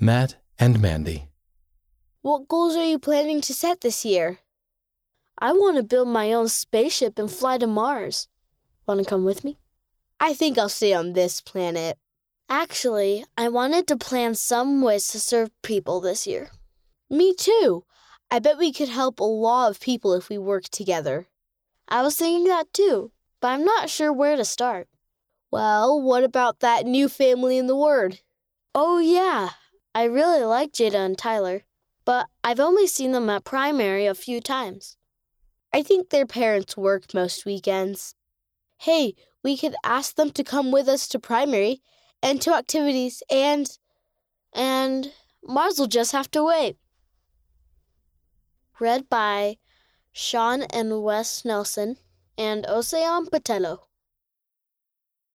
Matt and Mandy. What goals are you planning to set this year? I want to build my own spaceship and fly to Mars. Want to come with me? I think I'll stay on this planet. Actually, I wanted to plan some ways to serve people this year. Me too. I bet we could help a lot of people if we work together. I was thinking that too, but I'm not sure where to start. Well, what about that new family in the Word? Oh, yeah. I really like Jada and Tyler, but I've only seen them at primary a few times. I think their parents work most weekends. Hey, we could ask them to come with us to primary and to activities and. and Mars will just have to wait. Read by Sean and Wes Nelson and Osean Patello.